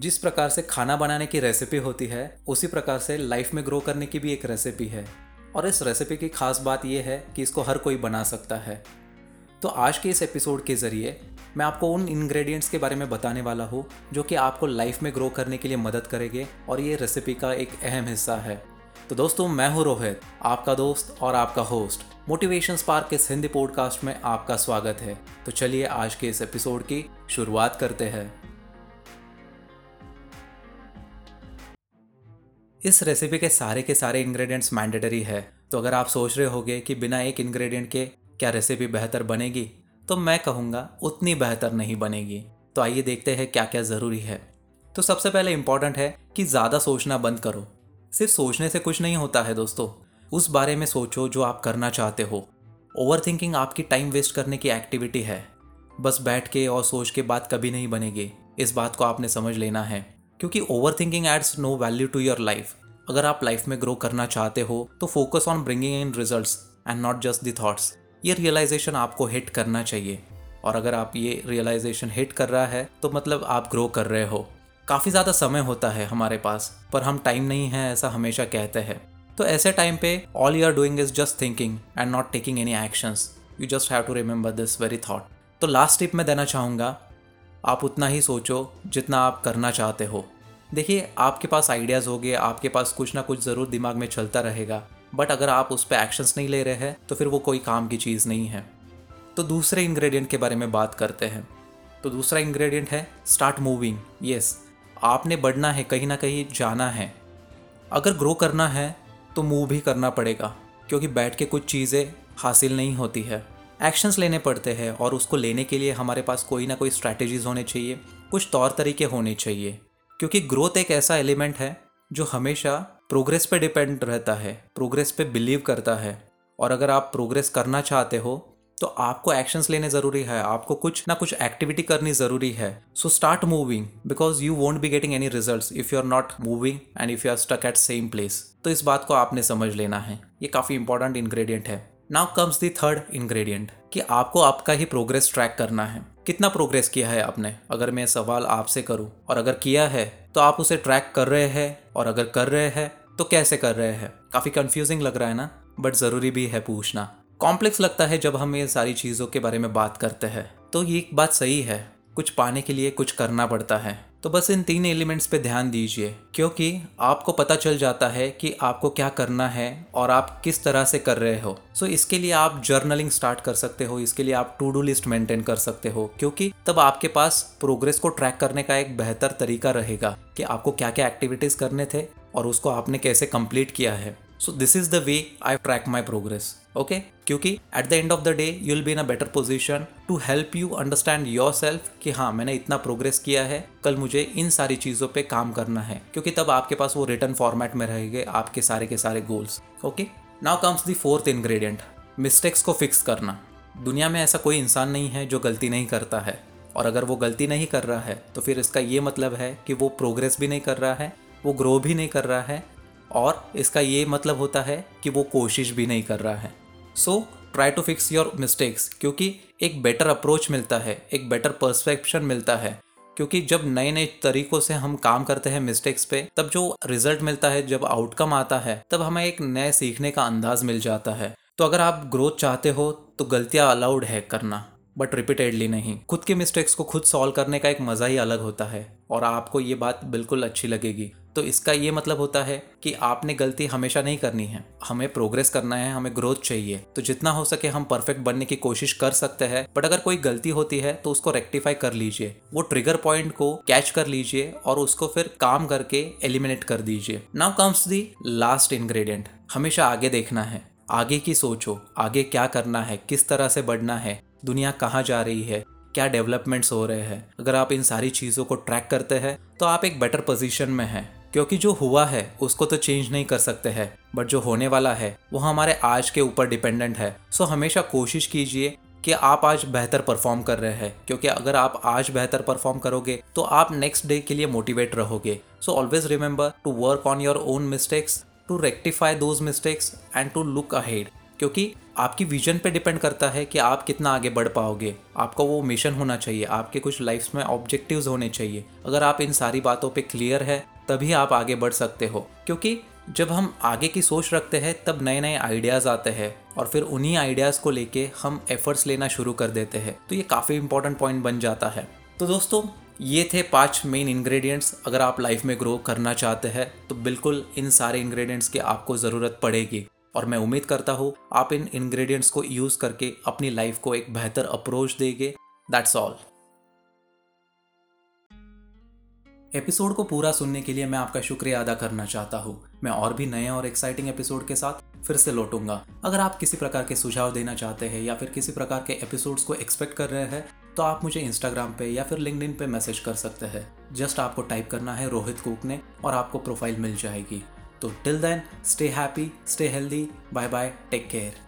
जिस प्रकार से खाना बनाने की रेसिपी होती है, उसी प्रकार से लाइफ में ग्रो करने की भी एक रेसिपी है। और इस रेसिपी की खास बात यह है कि इसको हर कोई बना सकता है। तो आज के इस एपिसोड के ज़रिए मैं आपको उन इंग्रेडिएंट्स के बारे में बताने वाला हूँ, जो कि आपको लाइफ में ग्रो करने के लिए मदद करेंगे और ये रेसिपी का एक अहम हिस्सा है। तो दोस्तों, मैं हूँ रोहित, आपका दोस्त और आपका होस्ट मोटिवेशन स्पार्क इस हिंदी पॉडकास्ट में आपका स्वागत है। तो चलिए आज के इस एपिसोड की शुरुआत करते हैं। इस रेसिपी के सारे के सारे इंग्रेडिएंट्स मैंडेटरी है। तो अगर आप सोच रहे होगे कि बिना एक इंग्रेडिएंट के क्या रेसिपी बेहतर बनेगी तो मैं कहूँगा उतनी बेहतर नहीं बनेगी। तो आइए देखते हैं क्या क्या ज़रूरी है। तो सबसे पहले इंपॉर्टेंट है कि ज़्यादा सोचना बंद करो। सिर्फ़ सोचने से कुछ नहीं होता है दोस्तों। उस बारे में सोचो जो आप करना चाहते हो। ओवर थिंकिंग आपकी टाइम वेस्ट करने की एक्टिविटी है। बस बैठ के और सोच के बात कभी नहीं बनेगी। इस बात को आपने समझ लेना है। क्योंकि over thinking adds no value to your life अगर आप लाइफ में ग्रो करना चाहते हो तो focus on bringing in result and not just the thoughts ये रियलाइजेशन आपको हिट करना चाहिए। और अगर आप ये रियलाइजेशन हिट कर रहा है तो मतलब आप ग्रो कर रहे हो। काफ़ी ज़्यादा समय होता है हमारे पास, पर हम टाइम नहीं है ऐसा हमेशा कहते हैं। तो ऐसे टाइम पे all you are doing is just thinking and not taking any actions you just have to remember this very thought तो लास्ट टिप मैं देना चाहूँगा आप उतना ही सोचो जितना आप करना चाहते हो। देखिए, आपके पास आइडियाज़ होंगे, आपके पास कुछ ना कुछ ज़रूर दिमाग में चलता रहेगा। बट अगर आप उस पर एक्शंस नहीं ले रहे हैं तो फिर वो कोई काम की चीज़ नहीं है। तो दूसरे इंग्रेडिएंट के बारे में बात करते हैं। तो दूसरा इंग्रेडिएंट है स्टार्ट मूविंग यस आपने बढ़ना है, कहीं ना कहीं जाना है। अगर ग्रो करना है तो मूव भी करना पड़ेगा, क्योंकि बैठ के कुछ चीज़ें हासिल नहीं होती है। एक्शंस लेने पड़ते हैं और उसको लेने के लिए हमारे पास कोई ना कोई स्ट्रैटेजीज होने चाहिए, कुछ तौर तरीके होने चाहिए। क्योंकि ग्रोथ एक ऐसा एलिमेंट है जो हमेशा प्रोग्रेस पे डिपेंड रहता है प्रोग्रेस पे बिलीव करता है। और अगर आप प्रोग्रेस करना चाहते हो तो आपको एक्शंस लेने ज़रूरी है, आपको कुछ ना कुछ एक्टिविटी करनी ज़रूरी है। So start moving because you won't be getting any result if you are not moving and if you are stuck at same place तो इस बात को आपने समझ लेना है। ये काफ़ी इंपॉर्टेंट इंग्रेडिएंट है। Now comes the third ingredient कि आपको आपका ही प्रोग्रेस ट्रैक करना है। कितना प्रोग्रेस किया है आपने? अगर मैं सवाल आपसे करूँ, और अगर किया है तो आप उसे ट्रैक कर रहे हैं, और अगर कर रहे हैं तो कैसे कर रहे हैं? काफ़ी कंफ्यूजिंग लग रहा है ना? बट ज़रूरी भी है पूछना। कॉम्प्लेक्स लगता है जब हम ये सारी चीज़ों के बारे में बात करते हैं। तो ये एक बात सही है। कुछ पाने के लिए कुछ करना पड़ता है। तो बस इन तीन एलिमेंट्स पे ध्यान दीजिए क्योंकि आपको पता चल जाता है कि आपको क्या करना है और आप किस तरह से कर रहे हो। सो so, इसके लिए आप जर्नलिंग स्टार्ट कर सकते हो इसके लिए आप टू डू लिस्ट मेंटेन कर सकते हो क्योंकि तब आपके पास प्रोग्रेस को ट्रैक करने का एक बेहतर तरीका रहेगा कि आपको क्या क्या एक्टिविटीज़ करने थे और उसको आपने कैसे कंप्लीट किया है। So this is the way I track my progress okay क्योंकि at the end of the day you will be in a better position to help you understand yourself कि हाँ मैंने इतना प्रोग्रेस किया है, कल मुझे इन सारी चीज़ों पे काम करना है। क्योंकि तब आपके पास वो रिटर्न फॉर्मेट में रहेंगे आपके सारे के सारे goals okay now comes the fourth ingredient mistakes को फिक्स करना। दुनिया में ऐसा कोई इंसान नहीं है जो गलती नहीं करता है। और अगर वो गलती नहीं कर रहा है तो फिर इसका ये मतलब है कि वो प्रोग्रेस भी नहीं कर रहा है, वो ग्रो भी नहीं कर रहा है और इसका ये मतलब होता है कि वो कोशिश भी नहीं कर रहा है। So try to fix your mistakes क्योंकि एक बेटर अप्रोच मिलता है, एक बेटर परसेप्शन मिलता है, क्योंकि जब नए नए तरीकों से हम काम करते हैं मिस्टेक्स पे, तब जो रिज़ल्ट मिलता है, जब आउटकम आता है, तब हमें एक नए सीखने का अंदाज मिल जाता है। तो अगर आप ग्रोथ चाहते हो तो गलतियाँ अलाउड है करना बट रिपीटेडली नहीं। खुद के मिस्टेक्स को खुद सॉल्व करने का एक मज़ा ही अलग होता है, और आपको ये बात बिल्कुल अच्छी लगेगी। तो इसका ये मतलब होता है कि आपने गलती हमेशा नहीं करनी है। हमें प्रोग्रेस करना है, हमें ग्रोथ चाहिए। तो जितना हो सके हम परफेक्ट बनने की कोशिश कर सकते हैं। बट अगर कोई गलती होती है तो उसको रेक्टिफाई कर लीजिए। वो ट्रिगर पॉइंट को कैच कर लीजिए और उसको फिर काम करके एलिमिनेट कर दीजिए। Now comes the last ingredient हमेशा आगे देखना है। आगे की सोचो। आगे क्या करना है? किस तरह से बढ़ना है? दुनिया कहाँ जा रही है? क्या डेवलपमेंट्स हो रहे हैं? अगर आप इन सारी चीज़ों को ट्रैक करते हैं तो आप एक बेटर पोजीशन में हैं। क्योंकि जो हुआ है, उसको तो चेंज नहीं कर सकते हैं। बट जो होने वाला है, वो हमारे आज के ऊपर डिपेंडेंट है। सो हमेशा कोशिश कीजिए कि आप आज बेहतर परफॉर्म कर रहे हैं। क्योंकि अगर आप आज बेहतर परफॉर्म करोगे तो आप नेक्स्ट डे के लिए मोटिवेट रहोगे। So always remember to work on your own mistakes to rectify those mistakes and to look ahead क्योंकि आपकी विजन पे डिपेंड करता है कि आप कितना आगे बढ़ पाओगे। आपका वो मिशन होना चाहिए। आपके कुछ लाइफ में ऑब्जेक्टिव्स होने चाहिए। अगर आप इन सारी बातों पे क्लियर है तभी आप आगे बढ़ सकते हो। क्योंकि जब हम आगे की सोच रखते हैं, तब नए नए आइडियाज़ आते हैं और फिर उन्हीं आइडियाज़ को लेके हम एफर्ट्स लेना शुरू कर देते हैं। तो ये काफ़ी इंपॉर्टेंट पॉइंट बन जाता है। तो दोस्तों, ये थे पाँच मेन इंग्रेडिएंट्स अगर आप लाइफ में ग्रो करना चाहते हैं तो बिल्कुल इन सारे इंग्रेडिएंट्स की आपको ज़रूरत पड़ेगी। और मैं उम्मीद करता हूँ, आप इन इंग्रेडिएंट्स को यूज़ करके अपनी लाइफ को एक बेहतर अप्रोच देंगे। दैट्स ऑल एपिसोड को पूरा सुनने के लिए मैं आपका शुक्रिया अदा करना चाहता हूँ। मैं और भी नए और एक्साइटिंग एपिसोड के साथ फिर से लौटूँगा। अगर आप किसी प्रकार के सुझाव देना चाहते हैं या फिर किसी प्रकार के एपिसोड्स को एक्सपेक्ट कर रहे हैं तो आप मुझे इंस्टाग्राम पे या फिर लिंकड पे मैसेज कर सकते हैं। जस्ट आपको टाइप करना है रोहित कुक ने और आपको प्रोफ़ाइल मिल जाएगी। तो till then stay happy stay healthy bye bye take care